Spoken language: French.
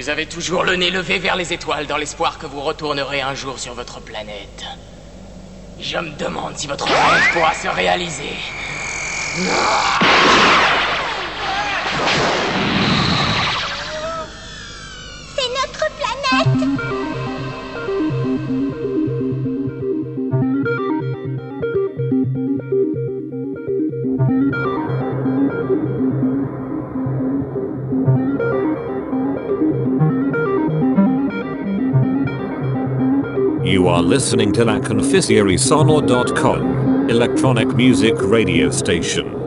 Vous avez toujours le nez levé vers les étoiles dans l'espoir que vous retournerez un jour sur votre planète. Je me demande si votre rêve pourra se réaliser. Listening to La electronic music radio station.